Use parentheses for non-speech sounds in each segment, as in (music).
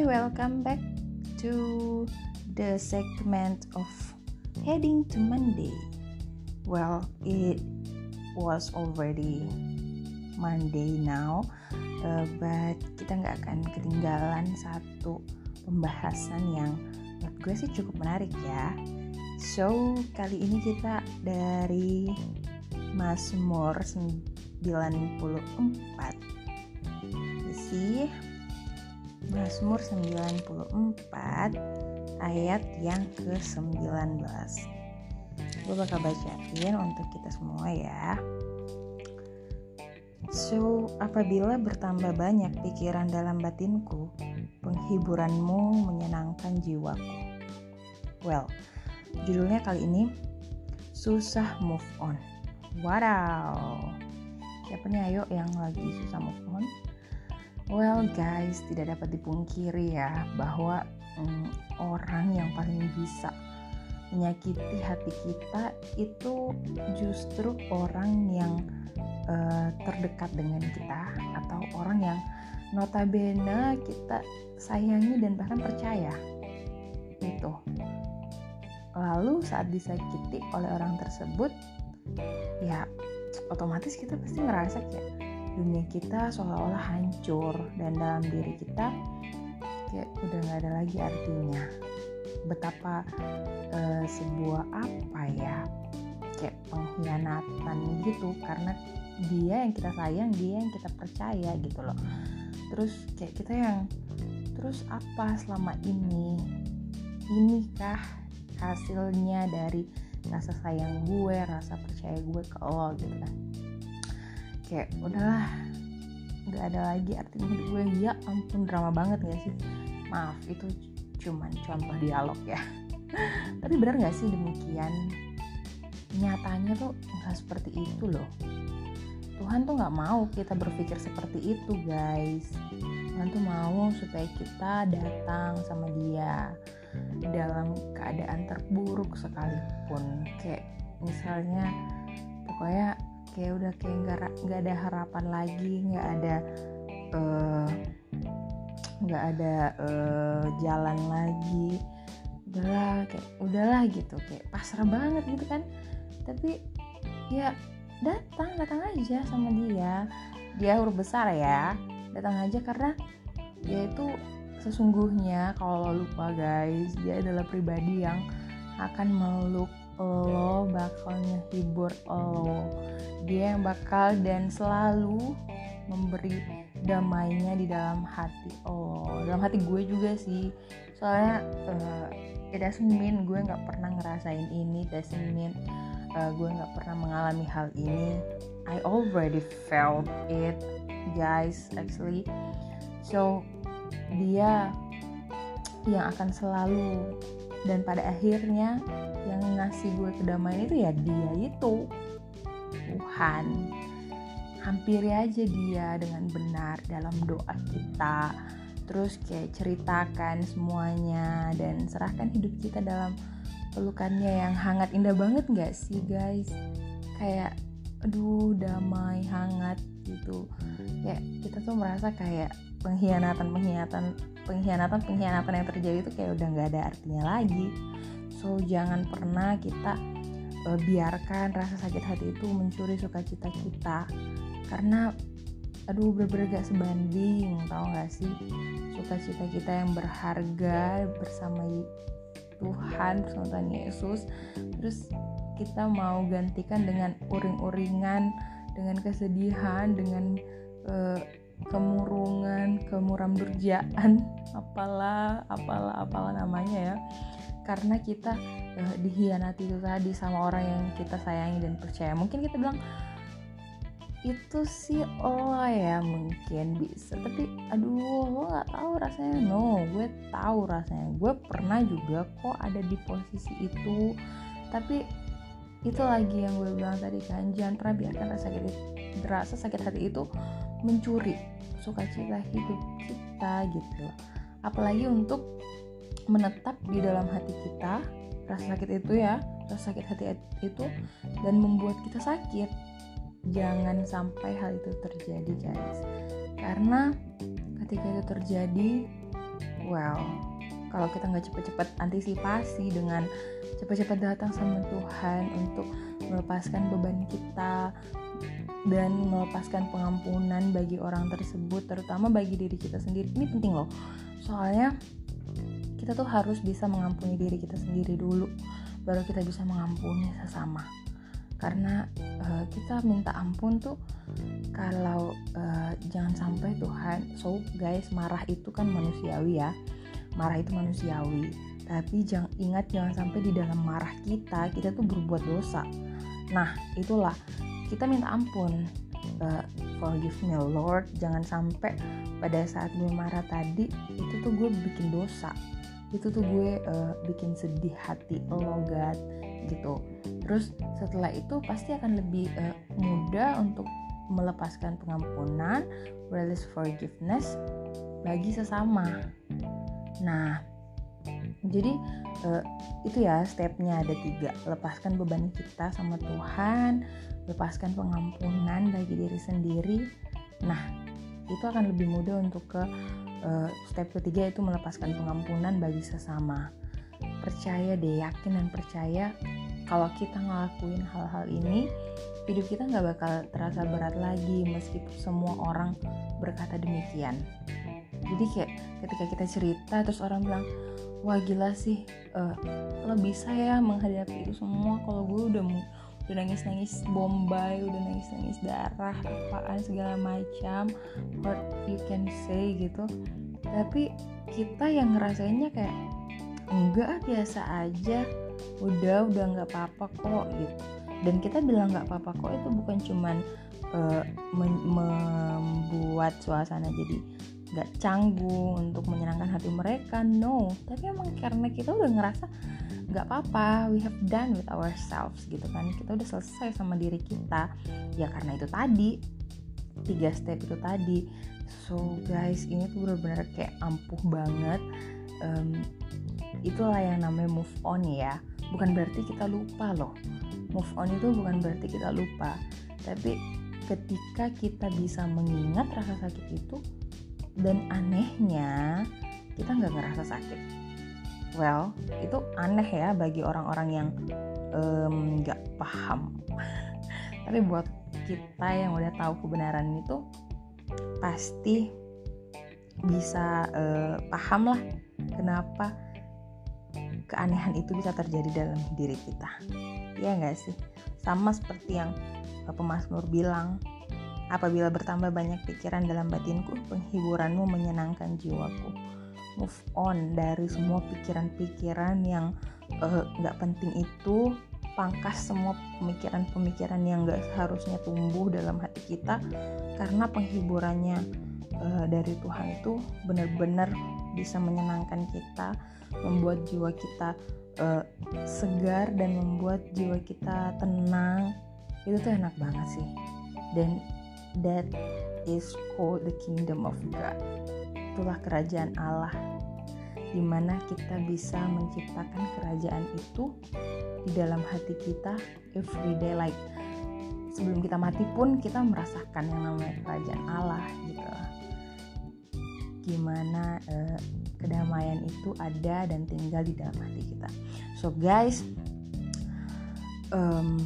Hi, welcome back to the segment of Heading to Monday. Well, it was already Monday now, uh, but kita nggak akan ketinggalan satu pembahasan yang menurut gue sih cukup menarik ya. So, kali ini kita dari Mazmur 94 Isi Mazmur 94 ayat yang ke-19 Gue bakal bacain untuk kita semua ya So, apabila bertambah banyak pikiran dalam batinku, penghiburanmu menyenangkan jiwaku. Well, judulnya kali ini Susah Move On. Wow. Siapa nih ayo yang lagi susah move on? Well guys, tidak dapat dipungkiri ya bahwa mm, orang yang paling bisa menyakiti hati kita itu justru orang yang uh, terdekat dengan kita atau orang yang notabene kita sayangi dan bahkan percaya. Itu. Lalu saat disakiti oleh orang tersebut ya otomatis kita pasti ngerasa kayak dunia kita seolah-olah hancur dan dalam diri kita kayak udah nggak ada lagi artinya. Betapa uh, sebuah apa ya kayak pengkhianatan gitu. Karena dia yang kita sayang dia yang kita percaya gitu loh. Terus kayak kita yang terus apa selama ini? Inikah hasilnya dari rasa sayang gue rasa percaya gue ke lo? Gitu kan kayak udahlah nggak ada lagi artinya hidup gue. Ya ampun drama banget gak sih? Maaf itu cuman contoh dialog ya. (laughs) Tapi benar nggak sih demikian? Nyatanya tuh nggak seperti itu loh. Tuhan tuh nggak mau kita berpikir seperti itu guys. Tuhan tuh mau supaya kita datang sama dia dalam keadaan terburuk sekalipun. Kayak misalnya pokoknya kayak udah kayak nggak ada harapan lagi nggak ada eh, nggak uh, ada uh, jalan lagi. Udahlah kayak udahlah gitu kayak pasrah banget gitu kan. Tapi ya datang datang aja sama dia. Dia huruf besar ya datang aja karena dia itu sesungguhnya kalau lupa guys dia adalah pribadi yang akan meluk lo bakal ngehibur lo. Dia yang bakal dan selalu memberi damainya di dalam hati. Lo dalam hati gue juga sih. Soalnya uh, it doesn't mean gue nggak pernah ngerasain ini doesn't mean uh, gue nggak pernah mengalami hal ini. I already felt it guys actually. So dia yang akan selalu dan pada akhirnya yang ngasih gue kedamaian itu ya dia itu. Tuhan. Hampiri aja dia dengan benar dalam doa kita. Terus kayak ceritakan semuanya dan serahkan hidup kita dalam pelukannya yang hangat. Indah banget gak sih guys? Kayak aduh damai hangat gitu. Kayak kita tuh merasa kayak pengkhianatan pengkhianatan pengkhianatan pengkhianatan yang terjadi itu kayak udah nggak ada artinya lagi. So jangan pernah kita uh, biarkan rasa sakit hati itu mencuri sukacita kita. Karena aduh bener-bener gak sebanding tau gak sih? Sukacita kita yang berharga bersama Tuhan bersama Tuhan Yesus. Terus kita mau gantikan dengan uring-uringan dengan kesedihan dengan uh, kemurungan, kemuram durjaan, (laughs) apalah, apalah, apalah namanya ya. Karena kita uh, dihianati itu tadi sama orang yang kita sayangi dan percaya. Mungkin kita bilang itu sih oh ya mungkin bisa tapi aduh lo nggak tahu rasanya no gue tahu rasanya gue pernah juga kok ada di posisi itu tapi itu lagi yang gue bilang tadi kan jangan pernah biarkan rasa sakit rasa sakit hati itu mencuri sukacita hidup kita gitu. Apalagi untuk menetap di dalam hati kita rasa sakit itu ya rasa sakit hati itu dan membuat kita sakit. Jangan sampai hal itu terjadi guys. Karena ketika itu terjadi well kalau kita nggak cepet-cepet antisipasi dengan cepet-cepet datang sama Tuhan untuk melepaskan beban kita dan melepaskan pengampunan bagi orang tersebut terutama bagi diri kita sendiri ini penting loh. Soalnya kita tuh harus bisa mengampuni diri kita sendiri dulu baru kita bisa mengampuni sesama. Karena uh, kita minta ampun tuh kalau uh, jangan sampai Tuhan so guys marah itu kan manusiawi ya marah itu manusiawi. Tapi jangan ingat jangan sampai di dalam marah kita kita tuh berbuat dosa. Nah itulah. Kita minta ampun. Uh, forgive me Lord. Jangan sampai pada saat gue marah tadi itu tuh gue bikin dosa. Itu tuh gue uh, bikin sedih hati lo God gitu. Terus setelah itu pasti akan lebih uh, mudah untuk melepaskan pengampunan release forgiveness bagi sesama nah jadi uh, itu ya stepnya ada tiga. Lepaskan beban kita sama Tuhan lepaskan pengampunan bagi diri sendiri. Nah itu akan lebih mudah untuk ke uh, step ketiga itu melepaskan pengampunan bagi sesama. Percaya deh yakin dan percaya kalau kita ngelakuin hal-hal ini hidup kita nggak bakal terasa berat lagi meskipun semua orang berkata demikian jadi kayak ketika kita cerita terus orang bilang wah gila sih uh, lo bisa ya menghadapi itu semua kalau gue udah udah nangis nangis bombay udah nangis nangis darah apaan segala macam what you can say gitu. Tapi kita yang ngerasainnya kayak enggak biasa aja. Udah udah nggak apa-apa kok gitu. Dan kita bilang nggak apa-apa kok itu bukan cuman uh, membuat suasana jadi gak canggung untuk menyenangkan hati mereka no. Tapi emang karena kita udah ngerasa gak apa-apa we have done with ourselves gitu kan. Kita udah selesai sama diri kita. Ya karena itu tadi tiga step itu tadi. So guys ini tuh bener-bener kayak ampuh banget. Um, itulah yang namanya move on ya. Bukan berarti kita lupa loh. Move on itu bukan berarti kita lupa. Tapi ketika kita bisa mengingat rasa sakit itu dan anehnya kita nggak ngerasa sakit. Well itu aneh ya bagi orang-orang yang nggak um, paham. (laughs) Tapi buat kita yang udah tahu kebenaran itu pasti bisa uh, paham lah kenapa keanehan itu bisa terjadi dalam diri kita. Ya nggak sih? Sama seperti yang uh, pemazmur bilang Apabila bertambah banyak pikiran dalam batinku, penghiburanmu menyenangkan jiwaku. Move on dari semua pikiran-pikiran yang eh, nggak uh, penting itu, pangkas semua pemikiran-pemikiran yang nggak seharusnya tumbuh dalam hati kita, karena penghiburannya uh, dari Tuhan itu benar-benar bisa menyenangkan kita, membuat jiwa kita uh, segar dan membuat jiwa kita tenang. Itu tuh enak banget sih. Dan that is called the kingdom of God. Itulah kerajaan Allah di mana kita bisa menciptakan kerajaan itu di dalam hati kita everyday like sebelum kita mati pun kita merasakan yang namanya kerajaan Allah gitu. Gimana uh, kedamaian itu ada dan tinggal di dalam hati kita. So guys um,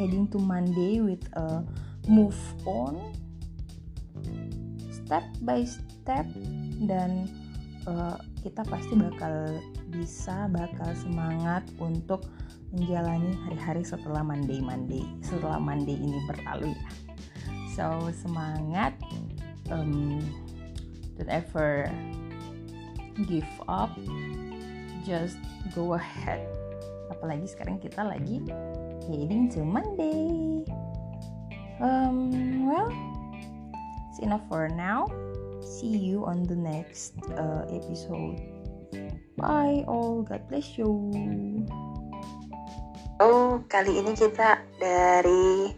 heading to Monday with a move on step by step dan uh, kita pasti bakal bisa bakal semangat untuk menjalani hari-hari setelah Monday Monday setelah Monday ini berlalu ya. So semangat um, don't ever give up just go ahead. Apalagi sekarang kita lagi heading to Monday um, well it's enough for now. See you on the next uh, episode. Bye all. God bless you. Oh kali ini kita dari